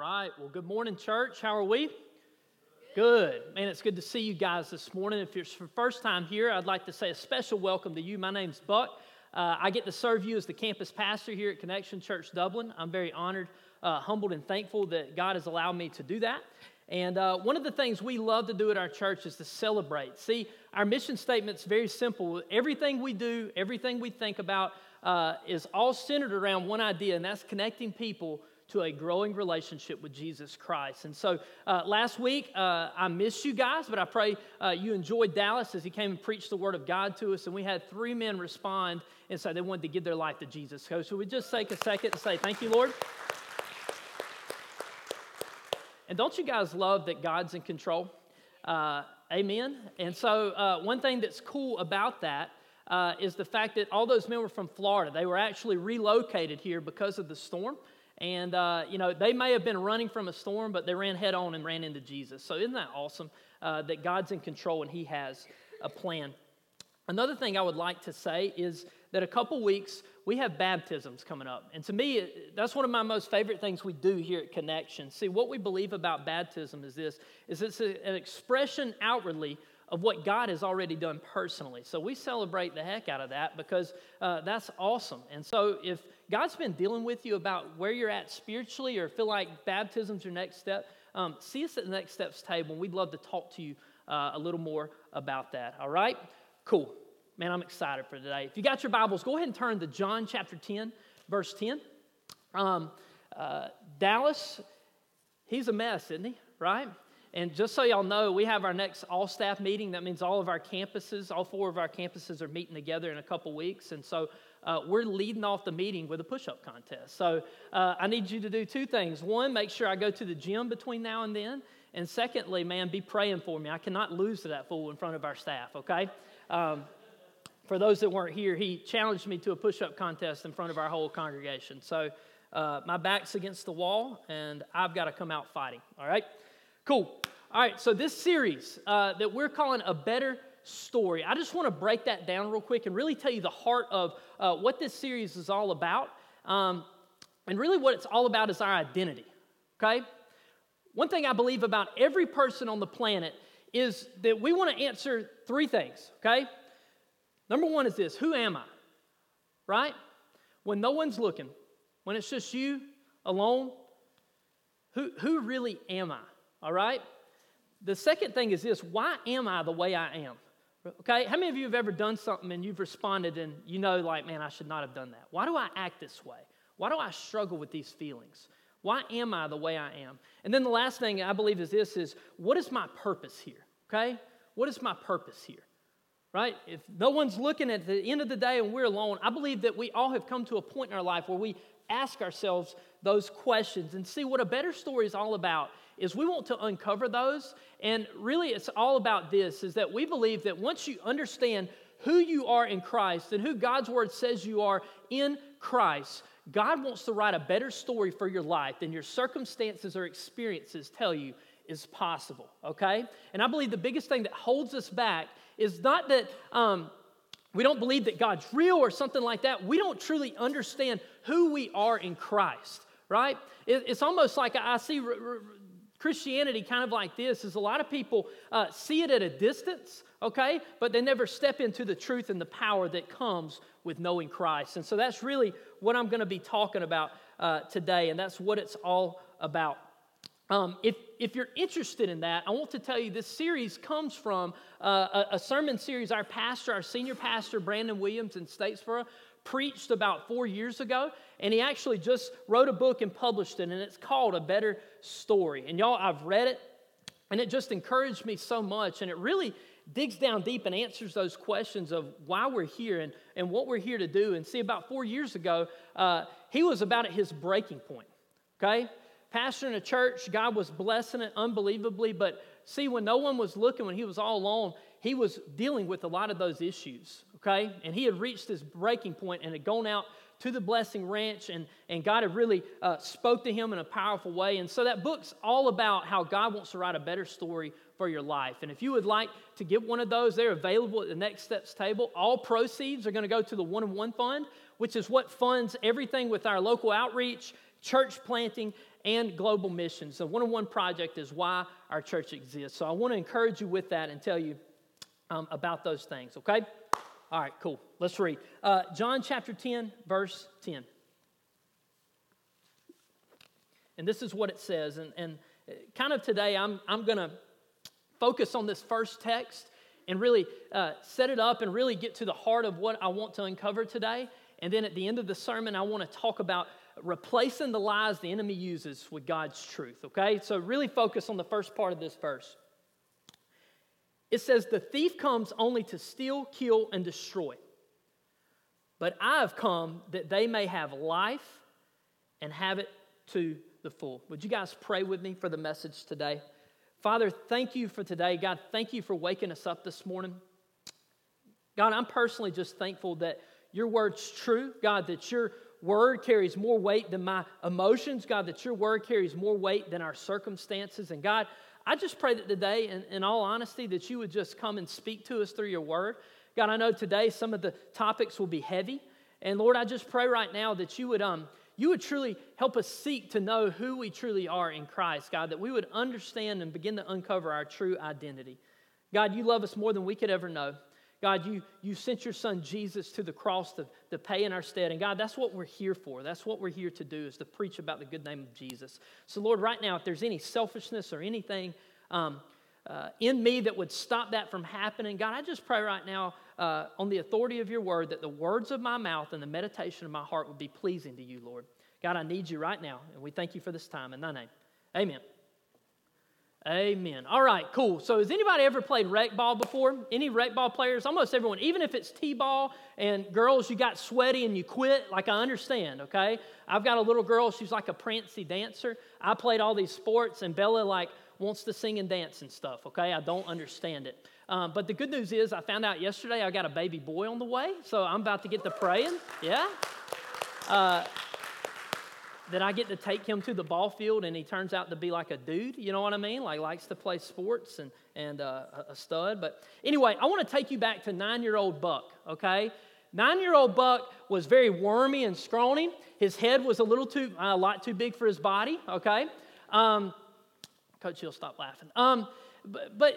right. Well, good morning, church. How are we? Good. Man, it's good to see you guys this morning. If you're first time here, I'd like to say a special welcome to you. My name's Buck. Uh, I get to serve you as the campus pastor here at Connection Church Dublin. I'm very honored, uh, humbled, and thankful that God has allowed me to do that. And uh, one of the things we love to do at our church is to celebrate. See, our mission statement's very simple. Everything we do, everything we think about, uh, is all centered around one idea, and that's connecting people to a growing relationship with Jesus Christ. And so uh, last week, uh, I missed you guys, but I pray uh, you enjoyed Dallas as he came and preached the Word of God to us. And we had three men respond and say they wanted to give their life to Jesus. So, should we just take a second and say, Thank you, Lord? And don't you guys love that God's in control? Uh, amen. And so, uh, one thing that's cool about that uh, is the fact that all those men were from Florida. They were actually relocated here because of the storm. And, uh, you know, they may have been running from a storm, but they ran head on and ran into Jesus. So, isn't that awesome uh, that God's in control and He has a plan? Another thing I would like to say is that a couple weeks we have baptisms coming up. And to me, that's one of my most favorite things we do here at Connection. See, what we believe about baptism is this is it's a, an expression outwardly of what God has already done personally. So we celebrate the heck out of that because uh, that's awesome. And so if God's been dealing with you about where you're at spiritually or feel like baptism's your next step, um, see us at the next steps table and we'd love to talk to you uh, a little more about that. All right? Cool. Man, I'm excited for today. If you got your Bibles, go ahead and turn to John chapter 10, verse 10. Um, uh, Dallas, he's a mess, isn't he? Right? And just so y'all know, we have our next all staff meeting. That means all of our campuses, all four of our campuses are meeting together in a couple weeks. And so uh, we're leading off the meeting with a push up contest. So uh, I need you to do two things. One, make sure I go to the gym between now and then. And secondly, man, be praying for me. I cannot lose to that fool in front of our staff, okay? Um, for those that weren't here, he challenged me to a push up contest in front of our whole congregation. So uh, my back's against the wall, and I've got to come out fighting, all right? Cool. All right, so this series uh, that we're calling A Better Story, I just want to break that down real quick and really tell you the heart of uh, what this series is all about. Um, and really, what it's all about is our identity, okay? One thing I believe about every person on the planet is that we want to answer three things, okay? Number one is this Who am I? Right? When no one's looking, when it's just you alone, who, who really am I? All right? The second thing is this why am I the way I am? Okay, how many of you have ever done something and you've responded and you know, like, man, I should not have done that? Why do I act this way? Why do I struggle with these feelings? Why am I the way I am? And then the last thing I believe is this is what is my purpose here? Okay? What is my purpose here? Right? If no one's looking at the end of the day and we're alone, I believe that we all have come to a point in our life where we ask ourselves those questions and see what a better story is all about is we want to uncover those. And really, it's all about this is that we believe that once you understand who you are in Christ and who God's word says you are in Christ, God wants to write a better story for your life than your circumstances or experiences tell you is possible, okay? And I believe the biggest thing that holds us back is not that um, we don't believe that God's real or something like that. We don't truly understand who we are in Christ, right? it's almost like I see Christianity, kind of like this, is a lot of people uh, see it at a distance, okay, but they never step into the truth and the power that comes with knowing Christ. And so that's really what I'm going to be talking about uh, today, and that's what it's all about. Um, if, if you're interested in that, I want to tell you this series comes from uh, a, a, sermon series our pastor, our senior pastor, Brandon Williams in Statesboro, preached about four years ago. And he actually just wrote a book and published it, and it's called A Better Story. And y'all, I've read it, and it just encouraged me so much. And it really digs down deep and answers those questions of why we're here and, and what we're here to do. And see, about four years ago, uh, he was about at his breaking point, okay? Pastor in a church, God was blessing it unbelievably, but see, when no one was looking, when he was all alone, he was dealing with a lot of those issues, okay? And he had reached his breaking point and had gone out to the Blessing Ranch, and, and God had really uh, spoke to him in a powerful way. And so that book's all about how God wants to write a better story for your life. And if you would like to get one of those, they're available at the Next Steps table. All proceeds are going to go to the One on One Fund, which is what funds everything with our local outreach, church planting, and global missions. The one on one project is why our church exists. So I want to encourage you with that and tell you um, about those things, okay? All right, cool. Let's read. Uh, John chapter 10, verse 10. And this is what it says. And, and kind of today, I'm, I'm going to focus on this first text and really uh, set it up and really get to the heart of what I want to uncover today. And then at the end of the sermon, I want to talk about replacing the lies the enemy uses with God's truth, okay? So really focus on the first part of this verse. It says, The thief comes only to steal, kill, and destroy. But I have come that they may have life and have it to the full. Would you guys pray with me for the message today? Father, thank you for today. God, thank you for waking us up this morning. God, I'm personally just thankful that your word's true. God, that your word carries more weight than my emotions. God, that your word carries more weight than our circumstances. And God, I just pray that today, in, in all honesty, that you would just come and speak to us through your word. God, I know today some of the topics will be heavy. And Lord, I just pray right now that you would, um, you would truly help us seek to know who we truly are in Christ, God, that we would understand and begin to uncover our true identity. God, you love us more than we could ever know. God, you, you sent your son Jesus to the cross to, to pay in our stead. And God, that's what we're here for. That's what we're here to do is to preach about the good name of Jesus. So, Lord, right now, if there's any selfishness or anything um, uh, in me that would stop that from happening, God, I just pray right now uh, on the authority of your word that the words of my mouth and the meditation of my heart would be pleasing to you, Lord. God, I need you right now. And we thank you for this time. In thy name, amen. Amen. All right, cool. So, has anybody ever played rec ball before? Any rec ball players? Almost everyone. Even if it's t ball and girls, you got sweaty and you quit, like I understand, okay? I've got a little girl, she's like a prancy dancer. I played all these sports, and Bella, like, wants to sing and dance and stuff, okay? I don't understand it. Um, but the good news is, I found out yesterday I got a baby boy on the way, so I'm about to get to praying. Yeah? Uh, that I get to take him to the ball field and he turns out to be like a dude, you know what I mean? Like likes to play sports and, and uh, a stud. But anyway, I want to take you back to nine year old Buck, okay? Nine year old Buck was very wormy and scrawny. His head was a little too, a lot too big for his body, okay? Um, Coach, you'll stop laughing. Um, but, but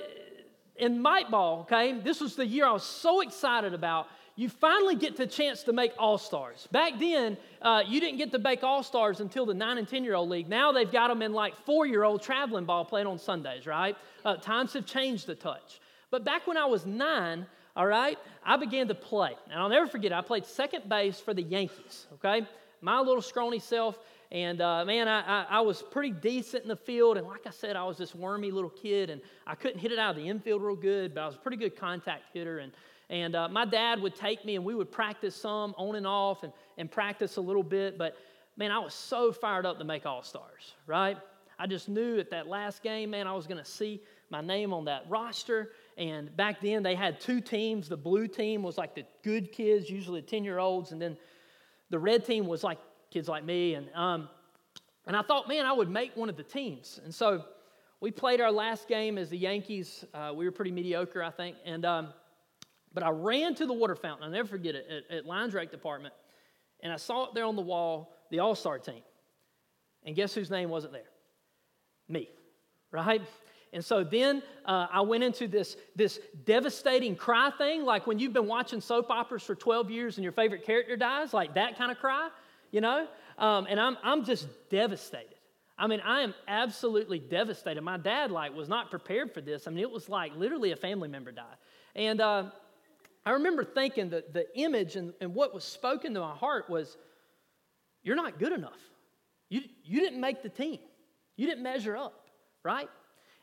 in Mite Ball, okay, this was the year I was so excited about you finally get the chance to make all stars. Back then, uh, you didn't get to make all stars until the 9 and 10 year old league. Now they've got them in like four year old traveling ball playing on Sundays, right? Uh, times have changed a touch. But back when I was nine, all right, I began to play. And I'll never forget, I played second base for the Yankees, okay? My little scrawny self. And uh, man, I, I, I, was pretty decent in the field. And like I said, I was this wormy little kid, and I couldn't hit it out of the infield real good, but I was a pretty good contact hitter. And and uh, my dad would take me and we would practice some on and off and, and practice a little bit. But man, I was so fired up to make All Stars, right? I just knew at that last game, man, I was going to see my name on that roster. And back then, they had two teams. The blue team was like the good kids, usually 10 year olds. And then the red team was like kids like me. And, um, and I thought, man, I would make one of the teams. And so we played our last game as the Yankees. Uh, we were pretty mediocre, I think. And um, but I ran to the water fountain, I'll never forget it, at, at Lions Rec Department, and I saw it there on the wall, the All Star team. And guess whose name wasn't there? Me, right? And so then uh, I went into this, this devastating cry thing, like when you've been watching soap operas for 12 years and your favorite character dies, like that kind of cry, you know? Um, and I'm, I'm just devastated. I mean, I am absolutely devastated. My dad, like, was not prepared for this. I mean, it was like literally a family member died. And uh, I remember thinking that the image and, and what was spoken to my heart was, You're not good enough. You, you didn't make the team, you didn't measure up, right?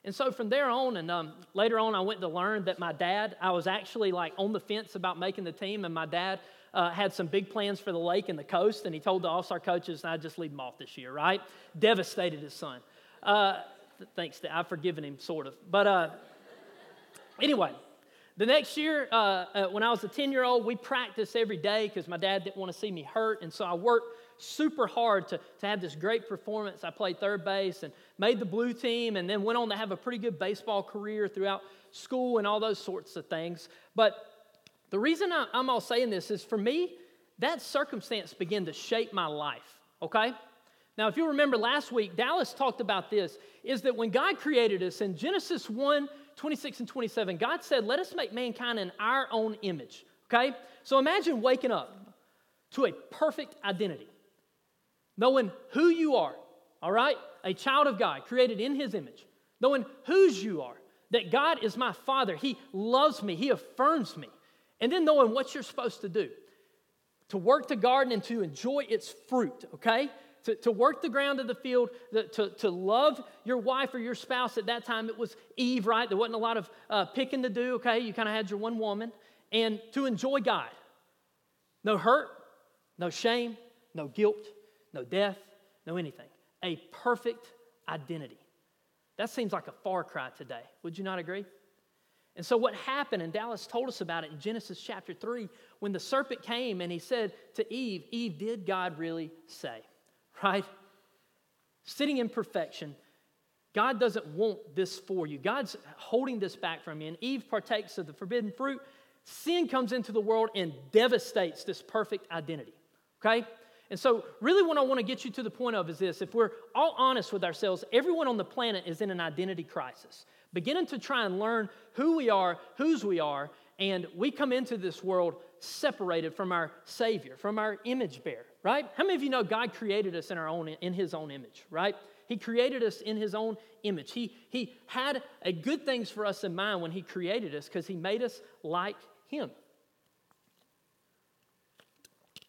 And so from there on, and um, later on, I went to learn that my dad, I was actually like on the fence about making the team, and my dad uh, had some big plans for the lake and the coast, and he told the All Star coaches, I'd just leave him off this year, right? Devastated his son. Uh, thanks to, I've forgiven him, sort of. But uh, anyway, the next year, uh, uh, when I was a 10 year old, we practiced every day because my dad didn't want to see me hurt. And so I worked super hard to, to have this great performance. I played third base and made the blue team, and then went on to have a pretty good baseball career throughout school and all those sorts of things. But the reason I'm all saying this is for me, that circumstance began to shape my life, okay? Now, if you remember last week, Dallas talked about this is that when God created us in Genesis 1 26 and 27, God said, Let us make mankind in our own image. Okay? So imagine waking up to a perfect identity, knowing who you are, all right? A child of God, created in His image, knowing whose you are, that God is my Father. He loves me, He affirms me. And then knowing what you're supposed to do to work the garden and to enjoy its fruit, okay? To, to work the ground of the field, to, to love your wife or your spouse. At that time, it was Eve, right? There wasn't a lot of uh, picking to do, okay? You kind of had your one woman. And to enjoy God. No hurt, no shame, no guilt, no death, no anything. A perfect identity. That seems like a far cry today. Would you not agree? And so, what happened, and Dallas told us about it in Genesis chapter 3, when the serpent came and he said to Eve, Eve, did God really say? Right? Sitting in perfection, God doesn't want this for you. God's holding this back from you. And Eve partakes of the forbidden fruit. Sin comes into the world and devastates this perfect identity. Okay? And so, really, what I want to get you to the point of is this if we're all honest with ourselves, everyone on the planet is in an identity crisis, beginning to try and learn who we are, whose we are, and we come into this world separated from our Savior, from our image bearer, right? How many of you know God created us in, our own, in His own image, right? He created us in His own image. He, he had a good things for us in mind when He created us because He made us like Him.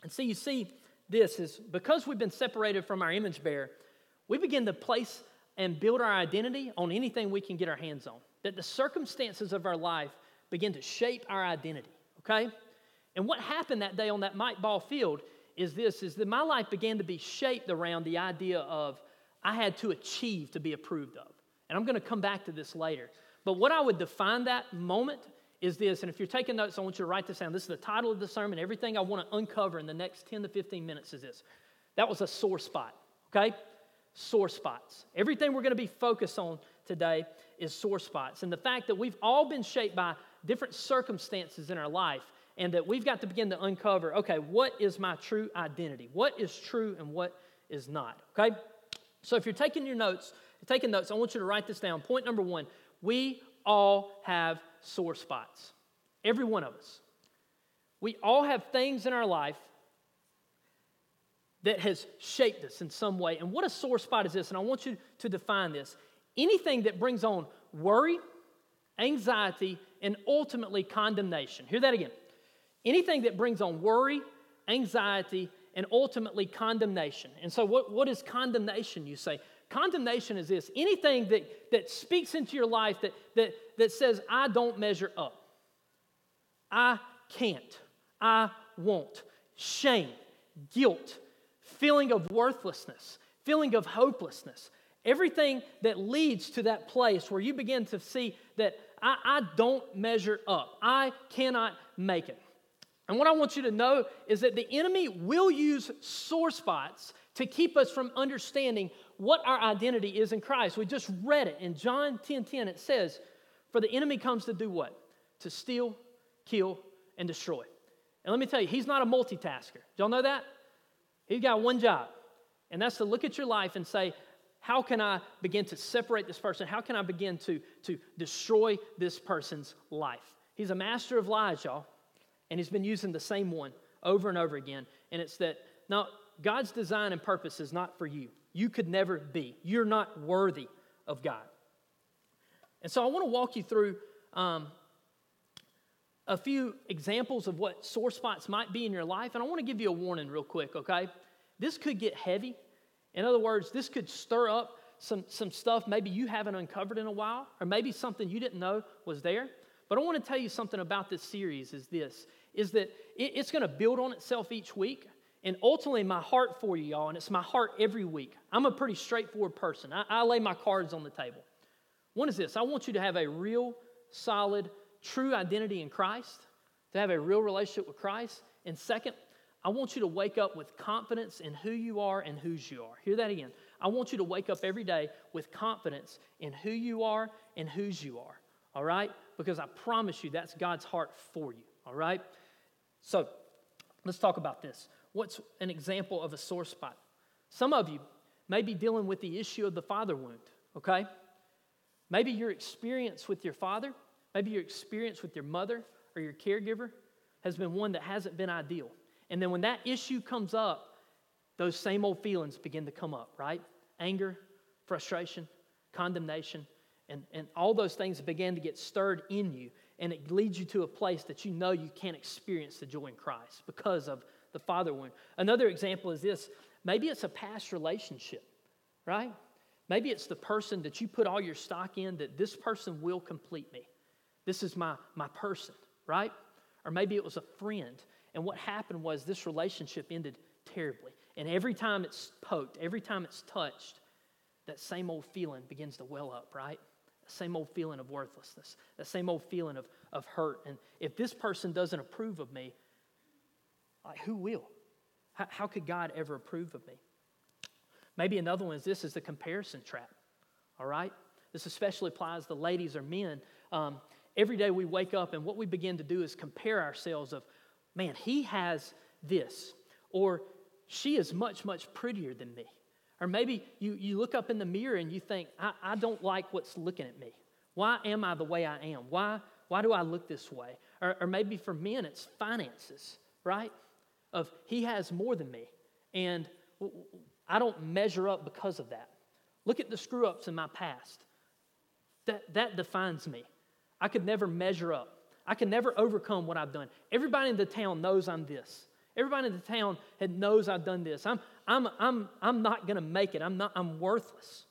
And so you see, this is because we've been separated from our image bearer, we begin to place and build our identity on anything we can get our hands on. That the circumstances of our life begin to shape our identity, okay? And what happened that day on that Mite Ball field is this is that my life began to be shaped around the idea of I had to achieve to be approved of. And I'm going to come back to this later. But what I would define that moment is this, and if you're taking notes, I want you to write this down. This is the title of the sermon. Everything I want to uncover in the next 10 to 15 minutes is this. That was a sore spot, okay? Sore spots. Everything we're going to be focused on today is sore spots. And the fact that we've all been shaped by different circumstances in our life, and that we've got to begin to uncover okay, what is my true identity? What is true and what is not, okay? So if you're taking your notes, taking notes, I want you to write this down. Point number one we all have sore spots. Every one of us. We all have things in our life that has shaped us in some way. And what a sore spot is this? And I want you to define this. Anything that brings on worry, anxiety, and ultimately condemnation. Hear that again. Anything that brings on worry, anxiety, and ultimately condemnation. And so, what, what is condemnation, you say? Condemnation is this anything that, that speaks into your life that, that, that says, I don't measure up, I can't, I won't. Shame, guilt, feeling of worthlessness, feeling of hopelessness. Everything that leads to that place where you begin to see that I, I don't measure up, I cannot make it. And what I want you to know is that the enemy will use sore spots to keep us from understanding what our identity is in Christ. We just read it in John 10 10. It says, For the enemy comes to do what? To steal, kill, and destroy. And let me tell you, he's not a multitasker. Y'all know that? He's got one job, and that's to look at your life and say, how can I begin to separate this person? How can I begin to, to destroy this person's life? He's a master of lies, y'all, and he's been using the same one over and over again. And it's that, now, God's design and purpose is not for you you could never be. You're not worthy of God. And so I want to walk you through um, a few examples of what sore spots might be in your life. And I want to give you a warning real quick, okay? This could get heavy. In other words, this could stir up some, some stuff maybe you haven't uncovered in a while, or maybe something you didn't know was there. But I want to tell you something about this series is this, is that it, it's going to build on itself each week. And ultimately, my heart for you, y'all, and it's my heart every week. I'm a pretty straightforward person. I, I lay my cards on the table. One is this I want you to have a real, solid, true identity in Christ, to have a real relationship with Christ. And second, I want you to wake up with confidence in who you are and whose you are. Hear that again. I want you to wake up every day with confidence in who you are and whose you are. All right? Because I promise you that's God's heart for you. All right? So let's talk about this. What's an example of a sore spot? Some of you may be dealing with the issue of the father wound, okay? Maybe your experience with your father, maybe your experience with your mother or your caregiver has been one that hasn't been ideal. And then when that issue comes up, those same old feelings begin to come up, right? Anger, frustration, condemnation, and, and all those things begin to get stirred in you. And it leads you to a place that you know you can't experience the joy in Christ because of the father wound. Another example is this maybe it's a past relationship, right? Maybe it's the person that you put all your stock in that this person will complete me. This is my, my person, right? Or maybe it was a friend. And what happened was this relationship ended terribly. And every time it's poked, every time it's touched, that same old feeling begins to well up, right? Same old feeling of worthlessness, that same old feeling of, of hurt. And if this person doesn't approve of me, like, who will? How, how could God ever approve of me? Maybe another one is this is the comparison trap, all right? This especially applies to ladies or men. Um, every day we wake up and what we begin to do is compare ourselves of, man, he has this, or she is much, much prettier than me. Or maybe you, you look up in the mirror and you think, I, I don't like what's looking at me. Why am I the way I am? Why, why do I look this way? Or, or maybe for men, it's finances, right? Of he has more than me. And I don't measure up because of that. Look at the screw ups in my past. That, that defines me. I could never measure up. I could never overcome what I've done. Everybody in the town knows I'm this. Everybody in the town knows I've done this. I'm, I'm, I'm, I'm not going to make it. I'm, not, I'm worthless.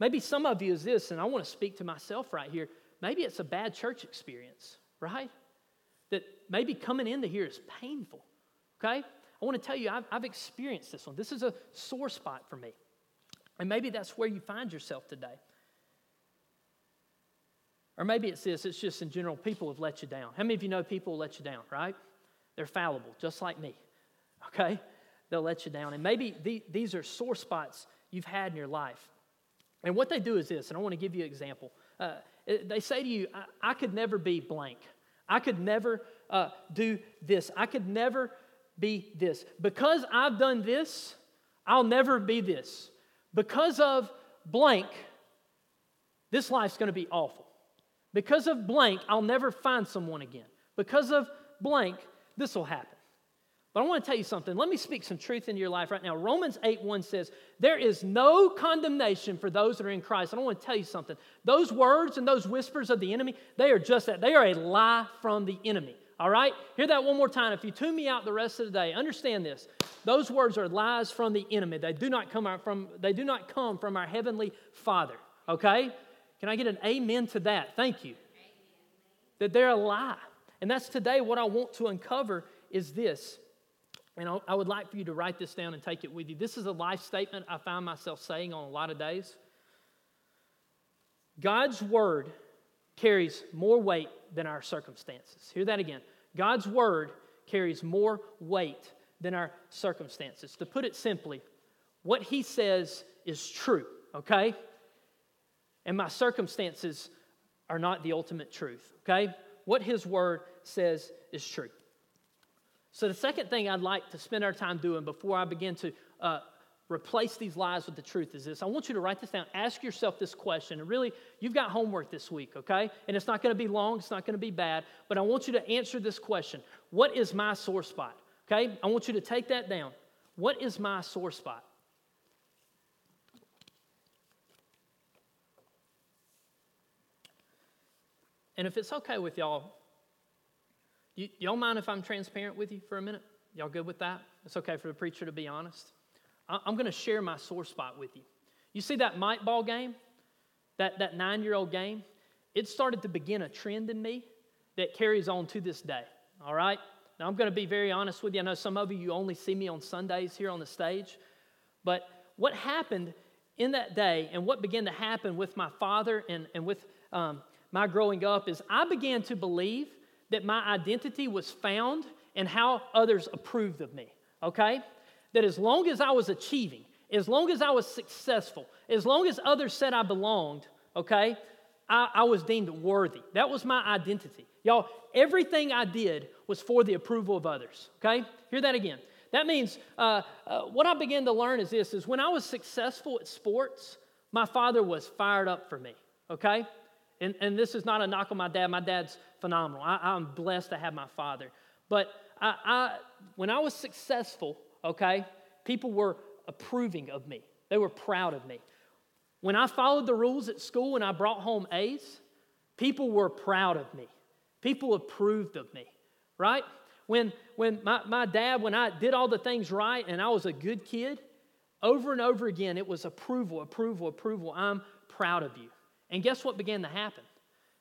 Maybe some of you is this, and I want to speak to myself right here. Maybe it's a bad church experience, right? That maybe coming into here is painful, okay? I want to tell you, I've, I've experienced this one. This is a sore spot for me. And maybe that's where you find yourself today. Or maybe it's this, it's just in general, people have let you down. How many of you know people let you down, right? They're fallible, just like me, okay? They'll let you down. And maybe the, these are sore spots you've had in your life. And what they do is this, and I want to give you an example. Uh, they say to you, I, I, could never be blank. I could never uh, do this. I could never be this. Because I've done this, I'll never be this. Because of blank, this life's going to be awful. Because of blank, I'll never find someone again. Because of blank, this will happen. But I want to tell you something. Let me speak some truth into your life right now. Romans 8 1 says, There is no condemnation for those that are in Christ. And I want to tell you something. Those words and those whispers of the enemy, they are just that. They are a lie from the enemy. All right? Hear that one more time. If you tune me out the rest of the day, understand this. Those words are lies from the enemy. They do not come from, they do not come from our heavenly Father. Okay? Can I get an amen to that? Thank you. That they're a lie. And that's today what I want to uncover is this. And I would like for you to write this down and take it with you. This is a life statement I find myself saying on a lot of days. God's word carries more weight than our circumstances. Hear that again. God's word carries more weight than our circumstances. To put it simply, what he says is true, okay? And my circumstances are not the ultimate truth, okay? What his word says is true. So, the second thing I'd like to spend our time doing before I begin to uh, replace these lies with the truth is this. I want you to write this down. Ask yourself this question. And really, you've got homework this week, okay? And it's not going to be long, it's not going to be bad, but I want you to answer this question What is my sore spot? Okay? I want you to take that down. What is my sore spot? And if it's okay with y'all, you, y'all mind if I'm transparent with you for a minute? Y'all good with that? It's okay for the preacher to be honest. I'm going to share my sore spot with you. You see that Mite ball game, that, that nine year old game? It started to begin a trend in me that carries on to this day. All right? Now, I'm going to be very honest with you. I know some of you, you only see me on Sundays here on the stage. But what happened in that day and what began to happen with my father and, and with um, my growing up is I began to believe that my identity was found in how others approved of me. Okay? that as long as I was achieving, as long as I was successful, as long as others said I belonged, okay, I, I, was deemed worthy. That was my identity. Y'all, everything I did was for the approval of others, okay? Hear that again. That means uh, uh, what I began to learn is this: is when I was successful at sports, my father was fired up for me. Okay, and, and this is not a knock on my dad. My dad's phenomenal. I, I'm blessed to have my father. But I, I, when I was successful, okay, people were approving of me. They were proud of me. When I followed the rules at school and I brought home A's, people were proud of me. People approved of me, right? When, when my, my dad, when I did all the things right and I was a good kid, over and over again, it was approval, approval, approval. I'm proud of you. And guess what began to happen?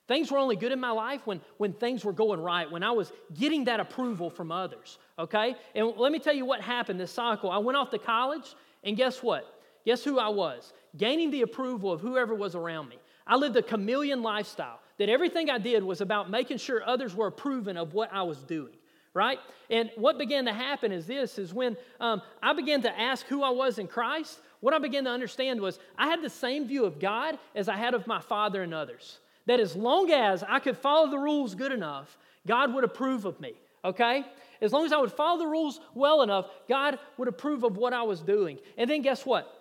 Things were only good in my life when, when things were going right, when I was getting that approval from others, okay? And let me tell you what happened this cycle. I went off to college, and guess what? Guess who I was? Gaining the approval of whoever was around me. I lived a chameleon lifestyle, that everything I did was about making sure others were approving of what I was doing right and what began to happen is this is when um, i began to ask who i was in christ what i began to understand was i had the same view of god as i had of my father and others that as long as I could follow the rules good enough, God would approve of me, okay? As long as I would follow the rules well enough, God would approve of what I was doing. And then guess what?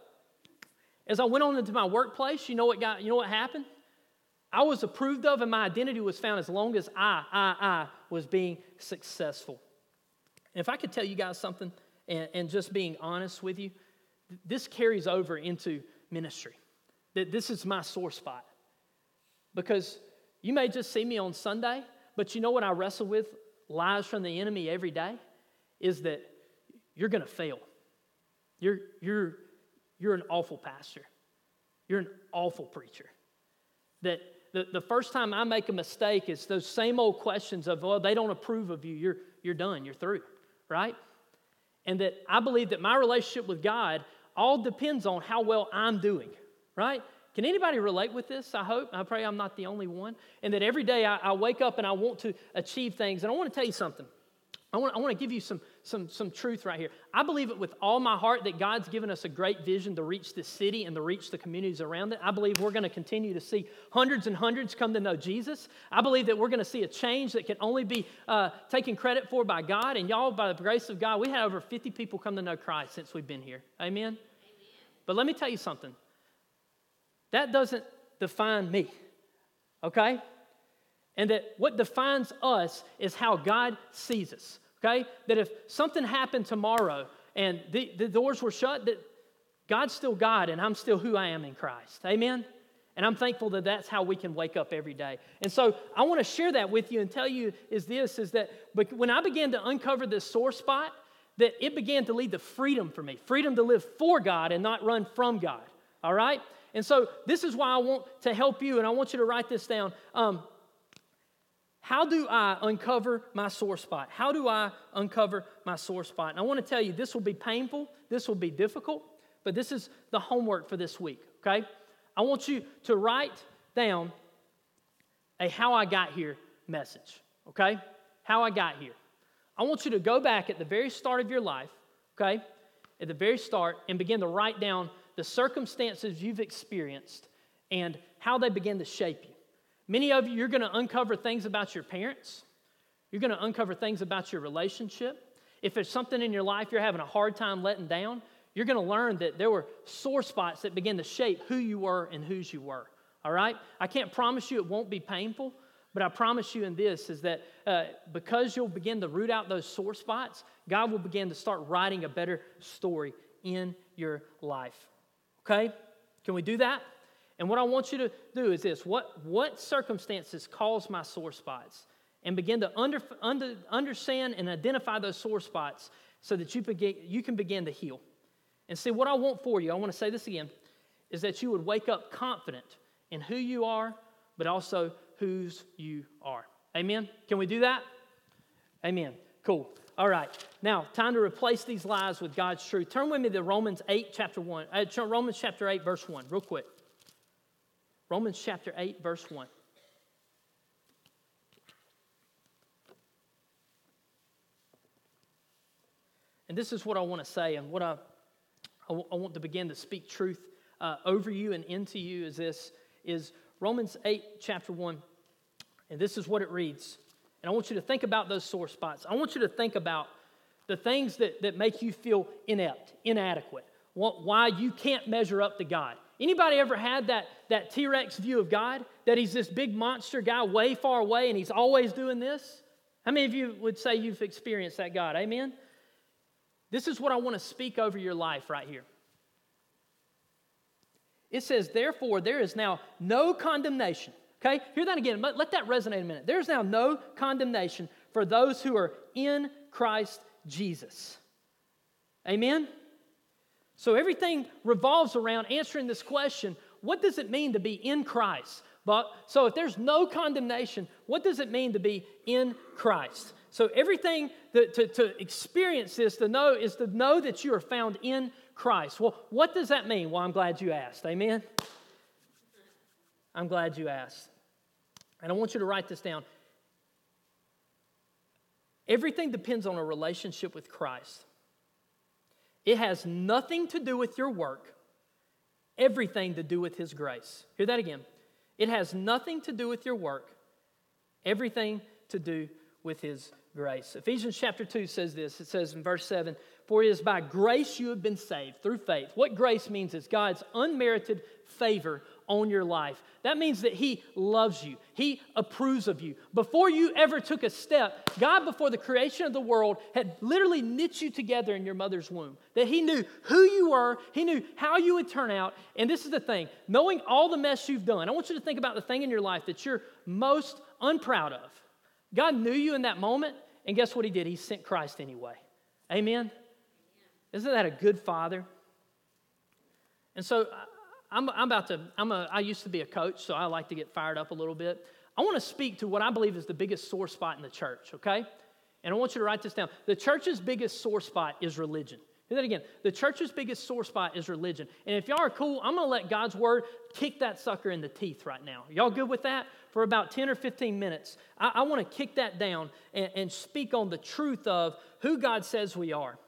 As I went on into my workplace, you know what, got, you know what happened? I was approved of and my identity was found as long as I, I, I was being successful. And if I could tell you guys something, and, and just being honest with you, this carries over into ministry. That this is my sore spot. Because you may just see me on Sunday, but you know what I wrestle with lies from the enemy every day? Is that you're going to fail. You're, you're, you're an awful pastor. You're an awful preacher. That the, the first time I make a mistake is those same old questions of, well, they don't approve of you. You're, you're done. You're through, right? And that I believe that my relationship with God all depends on how well I'm doing, right? Can anybody relate with this? I hope. I pray I'm not the only one. And that every day I, I wake up and I want to achieve things. And I want to tell you something. I want, I want to give you some, some, some truth right here. I believe it with all my heart that God's given us a great vision to reach this city and to reach the communities around it. I believe we're going to continue to see hundreds and hundreds come to know Jesus. I believe that we're going to see a change that can only be uh, taken credit for by God. And y'all, by the grace of God, we had over 50 people come to know Christ since we've been here. Amen? Amen. But let me tell you something. That doesn't define me, okay? And that what defines us is how God sees us, okay? That if something happened tomorrow and the, the doors were shut, that God's still God and I'm still who I am in Christ. Amen? And I'm thankful that that's how we can wake up every day. And so I want to share that with you and tell you is this is that when I began to uncover this sore spot, that it began to lead to freedom for me freedom to live for God and not run from God. All right? And so this is why I want to help you, and I want you to write this down. Um, how do I uncover my sore spot? How do I uncover my sore spot? And I want to tell you, this will be painful, this will be difficult, but this is the homework for this week, okay? I want you to write down a how I got here message, okay? How I got here. I want you to go back at the very start of your life, okay? At the very start, and begin to write down the circumstances you've experienced and how they begin to shape you. Many of you, you're going to uncover things about your parents. You're going to uncover things about your relationship. If there's something in your life you're having a hard time letting down, you're going to learn that there were sore spots that begin to shape who you were and whose you were. All right? I can't promise you it won't be painful, but I promise you in this is that uh, because you'll begin to root out those sore spots, God will begin to start writing a better story in your life. Okay? Can we do that? And what I want you to do is this what, what circumstances cause my sore spots? And begin to under, under, understand and identify those sore spots so that you, begin, you can begin to heal. And see, what I want for you, I want to say this again, is that you would wake up confident in who you are, but also whose you are. Amen? Can we do that? Amen. Cool. All right. Now, time to replace these lies with God's truth. Turn with me to Romans 8, chapter 1. Uh, Romans chapter 8, verse 1, real quick. Romans chapter 8, verse 1. And this is what I want to say, and what I, I, w- I want to begin to speak truth uh, over you and into you is this is Romans 8, chapter 1. And this is what it reads. And I want you to think about those sore spots. I want you to think about the things that, that make you feel inept, inadequate, why you can't measure up to God. Anybody ever had that, that T-Rex view of God? That he's this big monster guy way far away and he's always doing this? How many of you would say you've experienced that God? Amen? This is what I want to speak over your life right here. It says, therefore, there is now no condemnation. Okay? Hear that again. Let that resonate a minute. There's now no condemnation for those who are in Christ Jesus. Amen? So everything revolves around answering this question what does it mean to be in Christ? But so if there's no condemnation, what does it mean to be in Christ? So everything that, to, to experience this, to know, is to know that you are found in Christ. Well, what does that mean? Well, I'm glad you asked. Amen. I'm glad you asked. And I want you to write this down. Everything depends on a relationship with Christ. It has nothing to do with your work, everything to do with His grace. Hear that again. It has nothing to do with your work, everything to do with His grace. Ephesians chapter 2 says this it says in verse 7 For it is by grace you have been saved through faith. What grace means is God's unmerited favor on your life. That means that He loves you, He approves of you. Before you ever took a step, God, before the creation of the world, had literally knit you together in your mother's womb. That He knew who you were, He knew how you would turn out. And this is the thing knowing all the mess you've done, I want you to think about the thing in your life that you're most unproud of. God knew you in that moment, and guess what He did? He sent Christ anyway. Amen? Isn't that a good father? And so I'm, I'm about to, I'm a, I used to be a coach, so I like to get fired up a little bit. I want to speak to what I believe is the biggest sore spot in the church, okay? And I want you to write this down. The church's biggest sore spot is religion. Hear that again. The church's biggest sore spot is religion. And if y'all are cool, I'm going to let God's word kick that sucker in the teeth right now. Y'all good with that? For about 10 or 15 minutes, I, I want to kick that down and, and speak on the truth of who God says we are.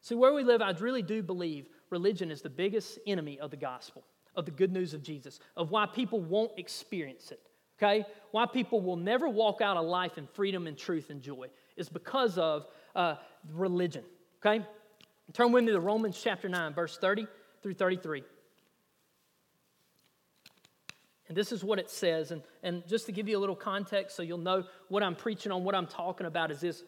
See, where we live, I really do believe religion is the biggest enemy of the gospel, of the good news of Jesus, of why people won't experience it, okay? Why people will never walk out a life in freedom and truth and joy is because of uh, religion, okay? Turn with me to Romans chapter 9, verse 30 through 33. And this is what it says. And, and just to give you a little context so you'll know what I'm preaching on, what I'm talking about is this.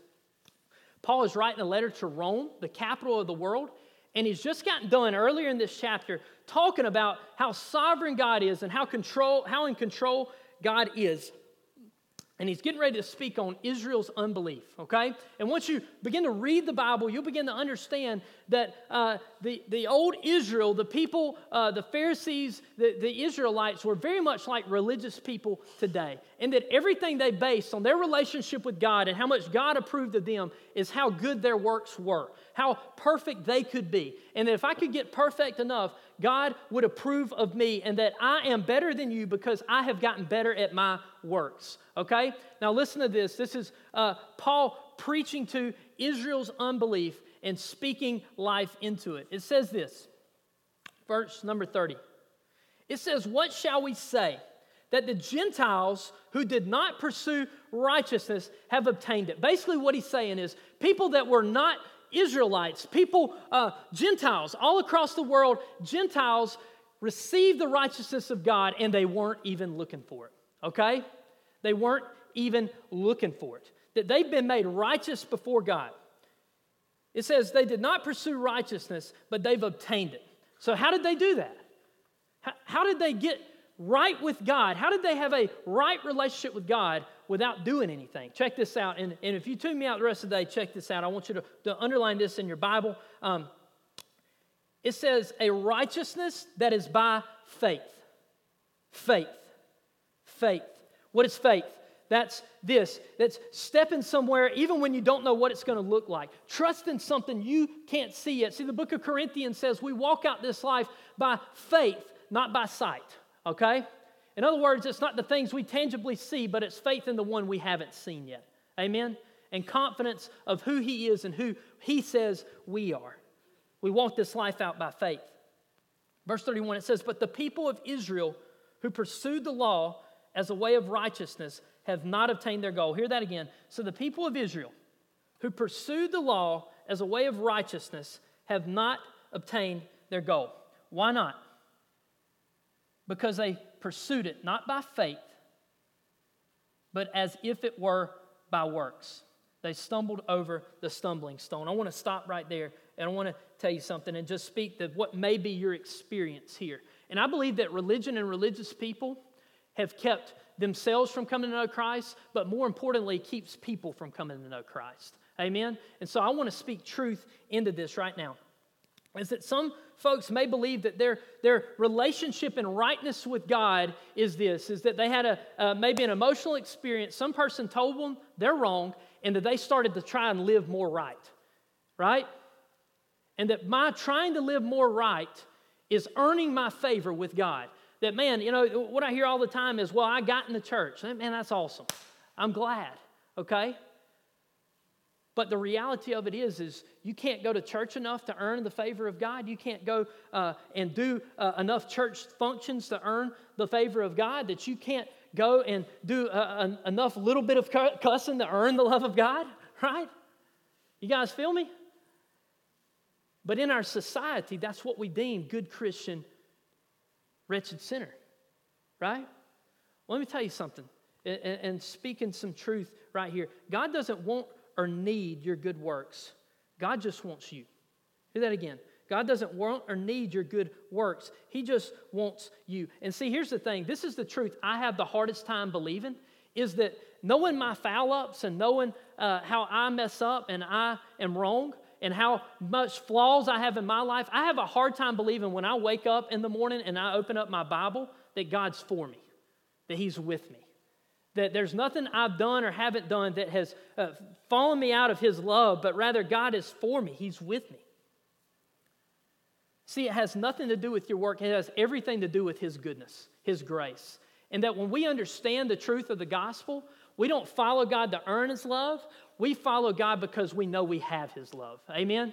Paul is writing a letter to Rome, the capital of the world, and he's just gotten done earlier in this chapter talking about how sovereign God is and how control how in control God is and he's getting ready to speak on Israel's unbelief, okay? And once you begin to read the Bible, you'll begin to understand that uh, the, the old Israel, the people, uh, the Pharisees, the, the Israelites were very much like religious people today. And that everything they based on their relationship with God and how much God approved of them is how good their works were, how perfect they could be. And that if I could get perfect enough, God would approve of me and that I am better than you because I have gotten better at my works. Okay? Now listen to this. This is uh, Paul preaching to Israel's unbelief and speaking life into it. It says this, verse number 30. It says, What shall we say? That the Gentiles who did not pursue righteousness have obtained it. Basically, what he's saying is people that were not Israelites, people, uh, Gentiles, all across the world, Gentiles received the righteousness of God and they weren't even looking for it. Okay? They weren't even looking for it. That they've been made righteous before God. It says they did not pursue righteousness, but they've obtained it. So, how did they do that? How, how did they get right with God? How did they have a right relationship with God without doing anything? Check this out. And, and if you tune me out the rest of the day, check this out. I want you to, to underline this in your Bible. Um, it says, a righteousness that is by faith. Faith. Faith. What is faith? That's this. That's stepping somewhere even when you don't know what it's going to look like. Trust in something you can't see yet. See, the book of Corinthians says we walk out this life by faith, not by sight okay? In other words, it's not the things we tangibly see, but it's faith in the one we haven't seen yet. Amen? And confidence of who He is and who He says we are. We walk this life out by faith. Verse 31, it says, But the people of Israel who pursued the law as a way of righteousness have not obtained their goal. Hear that again. So the people of Israel who pursued the law as a way of righteousness have not obtained their goal. Why not? Because they pursued it not by faith, but as if it were by works. They stumbled over the stumbling stone. I want to stop right there and I want to tell you something and just speak to what may be your experience here. And I believe that religion and religious people have kept themselves from coming to know Christ, but more importantly, keeps people from coming to know Christ. Amen? And so I want to speak truth into this right now. Is that some folks may believe that their, their relationship and rightness with God is this, is that they had a, uh, maybe an emotional experience. Some person told them they're wrong, and that they started to try and live more right, right? And that my trying to live more right is earning my favor with God. That, man, you know, what I hear all the time is, well, I got in the church. Man, that's awesome. I'm glad, okay? But the reality of it is, is you can't go to church enough to earn the favor of God. You can't go uh, and do uh, enough church functions to earn the favor of God. That you can't go and do uh, enough little bit of cussing to earn the love of God. Right? You guys feel me? But in our society, that's what we deem good Christian, wretched sinner, right? Well, let me tell you something, and, and speaking some truth right here. God doesn't want or need your good works, God just wants you. Do that again. God doesn't want or need your good works. He just wants you. And see, here's the thing this is the truth I have the hardest time believing is that knowing my foul ups and knowing uh, how I mess up and I am wrong, and how much flaws I have in my life, I have a hard time believing when I wake up in the morning and I open up my Bible that God's for me, that He's with me. That there's nothing I've done or haven't done that has uh, fallen me out of His love, but rather God is for me. He's with me. See, it has nothing to do with your work, it has everything to do with His goodness, His grace. And that when we understand the truth of the gospel, we don't follow God to earn His love. We follow God because we know we have His love. Amen?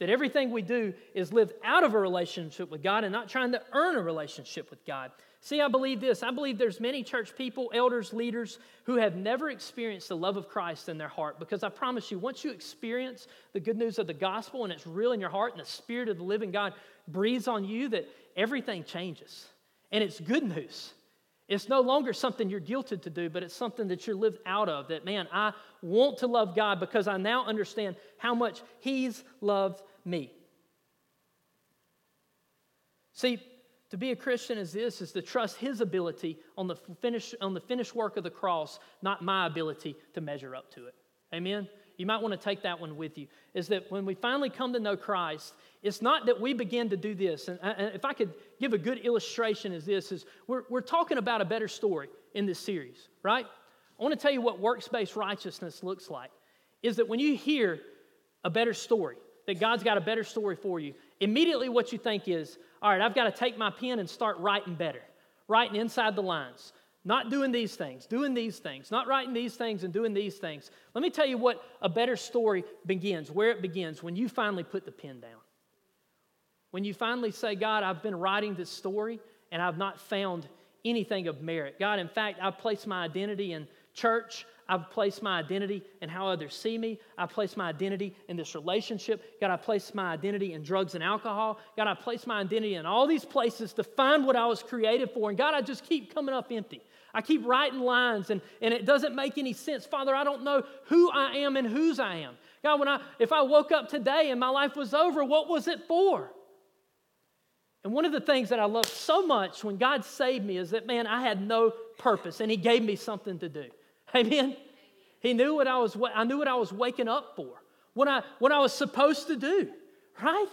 That everything we do is live out of a relationship with God and not trying to earn a relationship with God. See, I believe this. I believe there's many church people, elders, leaders who have never experienced the love of Christ in their heart because I promise you, once you experience the good news of the gospel and it's real in your heart and the spirit of the living God breathes on you, that everything changes. And it's good news. It's no longer something you're guilted to do, but it's something that you're lived out of. That, man, I want to love God because I now understand how much He's loved me. See, to be a Christian is this is to trust his ability on the finish on the finished work of the cross, not my ability to measure up to it. Amen. You might want to take that one with you. Is that when we finally come to know Christ, it's not that we begin to do this. And if I could give a good illustration, is this is we're, we're talking about a better story in this series, right? I want to tell you what works-based righteousness looks like. Is that when you hear a better story, that God's got a better story for you, immediately what you think is, all right, I've got to take my pen and start writing better, writing inside the lines, not doing these things, doing these things, not writing these things and doing these things. Let me tell you what a better story begins, where it begins, when you finally put the pen down. When you finally say, God, I've been writing this story and I've not found anything of merit. God, in fact, I've placed my identity in church. I've placed my identity in how others see me. I've placed my identity in this relationship. God, I placed my identity in drugs and alcohol. God, I placed my identity in all these places to find what I was created for. And God, I just keep coming up empty. I keep writing lines and, and it doesn't make any sense. Father, I don't know who I am and whose I am. God, when I if I woke up today and my life was over, what was it for? And one of the things that I love so much when God saved me is that, man, I had no purpose and He gave me something to do. Amen? He knew what I was, I knew what I was waking up for, what I, what I was supposed to do, right?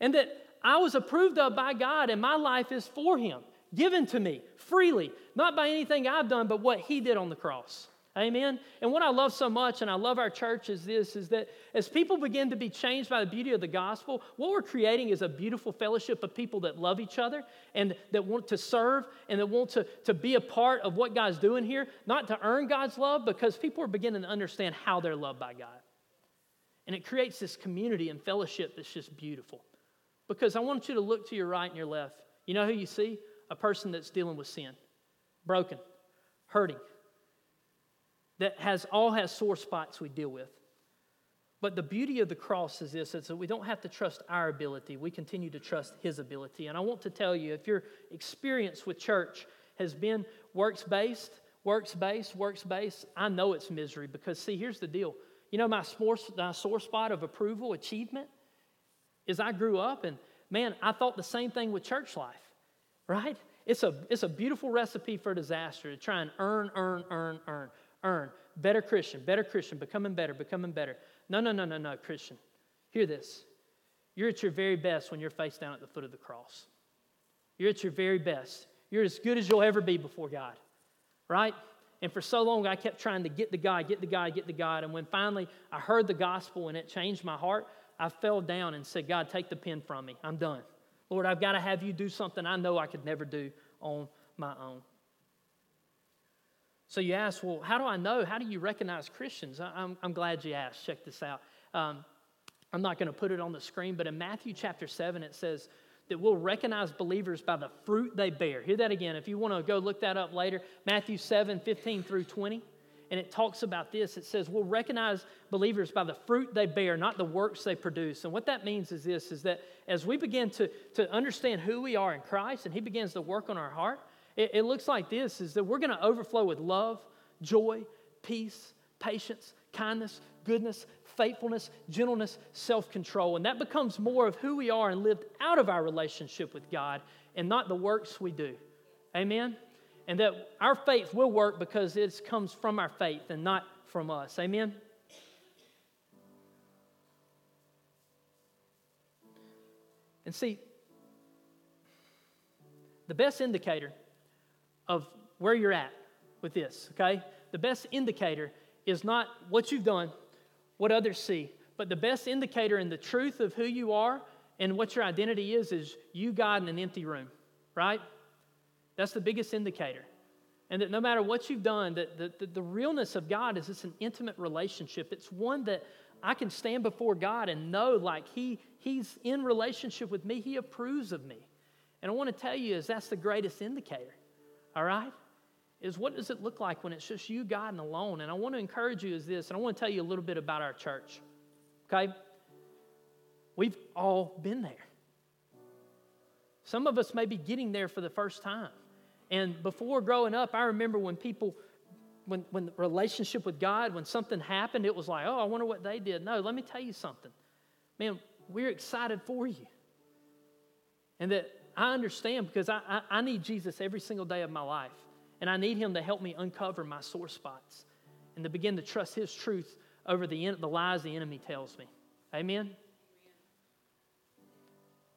And that I was approved of by God and my life is for Him, given to me freely, not by anything I've done, but what He did on the cross. Amen. And what I love so much, and I love our church, is this is that as people begin to be changed by the beauty of the gospel, what we're creating is a beautiful fellowship of people that love each other and that want to serve and that want to, to be a part of what God's doing here, not to earn God's love, because people are beginning to understand how they're loved by God. And it creates this community and fellowship that's just beautiful. Because I want you to look to your right and your left. You know who you see? A person that's dealing with sin, broken, hurting that has all has sore spots we deal with. But the beauty of the cross is this is that we don't have to trust our ability. We continue to trust his ability. And I want to tell you if your experience with church has been works based, works based, works based, I know it's misery because, see, here's the deal. You know, my sore, my sore spot of approval, achievement, is I grew up and, man, I thought the same thing with church life, right? It's a, it's a beautiful recipe for disaster to try and earn, earn, earn, earn, earn. Better Christian, better Christian, becoming better, becoming better. No, no, no, no, no, Christian. Hear this. You're at your very best when you're face down at the foot of the cross. You're at your very best. You're as good as you'll ever be before God, right? And for so long, I kept trying to get the God, get the God, get the God. And when finally I heard the gospel and it changed my heart, I fell down and said, God, take the pen from me. I'm done. Lord, I've got to have you do something I know I could never do on my own. So you ask, well, how do I know? How do you recognize Christians? I'm, I'm glad you asked. Check this out. Um, I'm not going to put it on the screen, but in Matthew chapter 7, it says that we'll recognize believers by the fruit they bear. Hear that again. If you want to go look that up later, Matthew 7, 15 through 20. And it talks about this. It says, we'll recognize believers by the fruit they bear, not the works they produce. And what that means is this is that as we begin to, to understand who we are in Christ and He begins to work on our heart, it, it looks like this is that we're going to overflow with love, joy, peace, patience, kindness, goodness, faithfulness, gentleness, self control. And that becomes more of who we are and lived out of our relationship with God and not the works we do. Amen? And that our faith will work because it comes from our faith and not from us. Amen? And see, the best indicator of where you're at with this, okay? The best indicator is not what you've done, what others see, but the best indicator in the truth of who you are and what your identity is is you, God, in an empty room, right? That's the biggest indicator. And that no matter what you've done, that the, the, the realness of God is it's an intimate relationship. It's one that I can stand before God and know like he, He's in relationship with me. He approves of me. And I want to tell you is that's the greatest indicator all right? Is what does it look like when it's just you, God, and alone? And I want to encourage you is this, and I want to tell you a little bit about our church, okay? We've all been there. Some of us may be getting there for the first time. And before growing up, I remember when people, when, when the relationship with God, when something happened, it was like, oh, I wonder what they did. No, let me tell you something. Man, we're excited for you. And that I understand because I, I, I, need Jesus every single day of my life. And I need Him to help me uncover my sore spots and to begin to trust His truth over the, the lies the enemy tells me. Amen?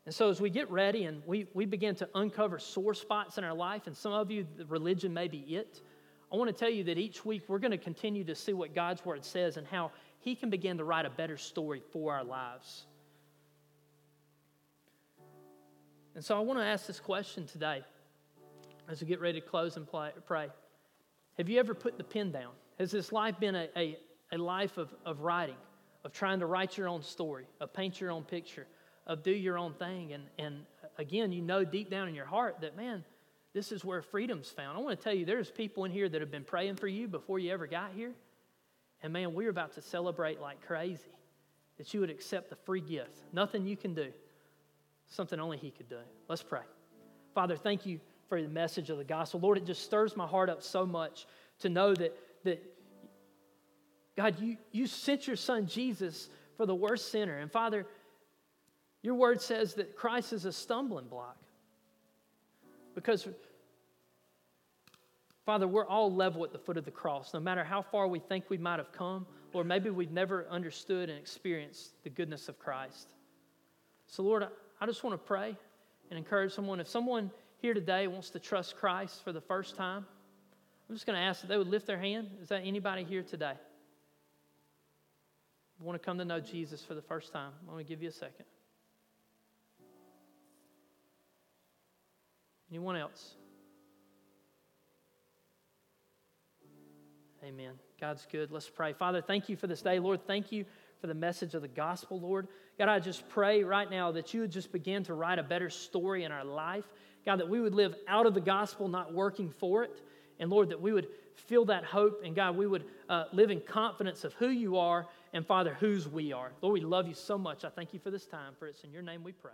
And so, as we get ready and we, we begin to uncover sore spots in our life, and some of you, the religion may be it, I want to tell you that each week we're going to continue to see what God's Word says and how He can begin to write a better story for our lives. And so I want to ask this question today as we get ready to close and pray. Have you ever put the pen down? Has this life been a, a, a life of, of writing, of trying to write your own story, of paint your own picture, of do your own thing? And, and uh, again, you know deep down in your heart that, man, this is where freedom's found. I want to tell you, there's people in here that have been praying for you before you ever got here. And man, we're about to celebrate like crazy that you would accept the free gift. Nothing you can do something only He could do. Let's pray. Father, thank you for the message of the gospel. Lord, it just stirs my heart up so much to know that, that God, you, you sent your son Jesus for the worst sinner. And Father, your word says that Christ is a stumbling block. Because, Father, we're all level at the foot of the cross. No matter how far we think we might have come, Lord, maybe we've never understood and experienced the goodness of Christ. So, Lord, I just want to pray and encourage someone. If someone here today wants to trust Christ for the first time, I'm just going to ask that they would lift their hand. Is that anybody here today? Want to come to know Jesus for the first time? I'm going to give you a second. Anyone else? Amen. God's good. Let's pray. Father, thank you for this day. Lord, thank you for the message of the gospel, Lord. God, I just pray right now that you would just begin to write a better story in our life. God, that we would live out of the gospel, not working for it. And Lord, that we would feel that hope. And God, we would uh, live in confidence of who you are and Father, whose we are. Lord, we love you so much. I thank you for this time, for it's in your name we pray.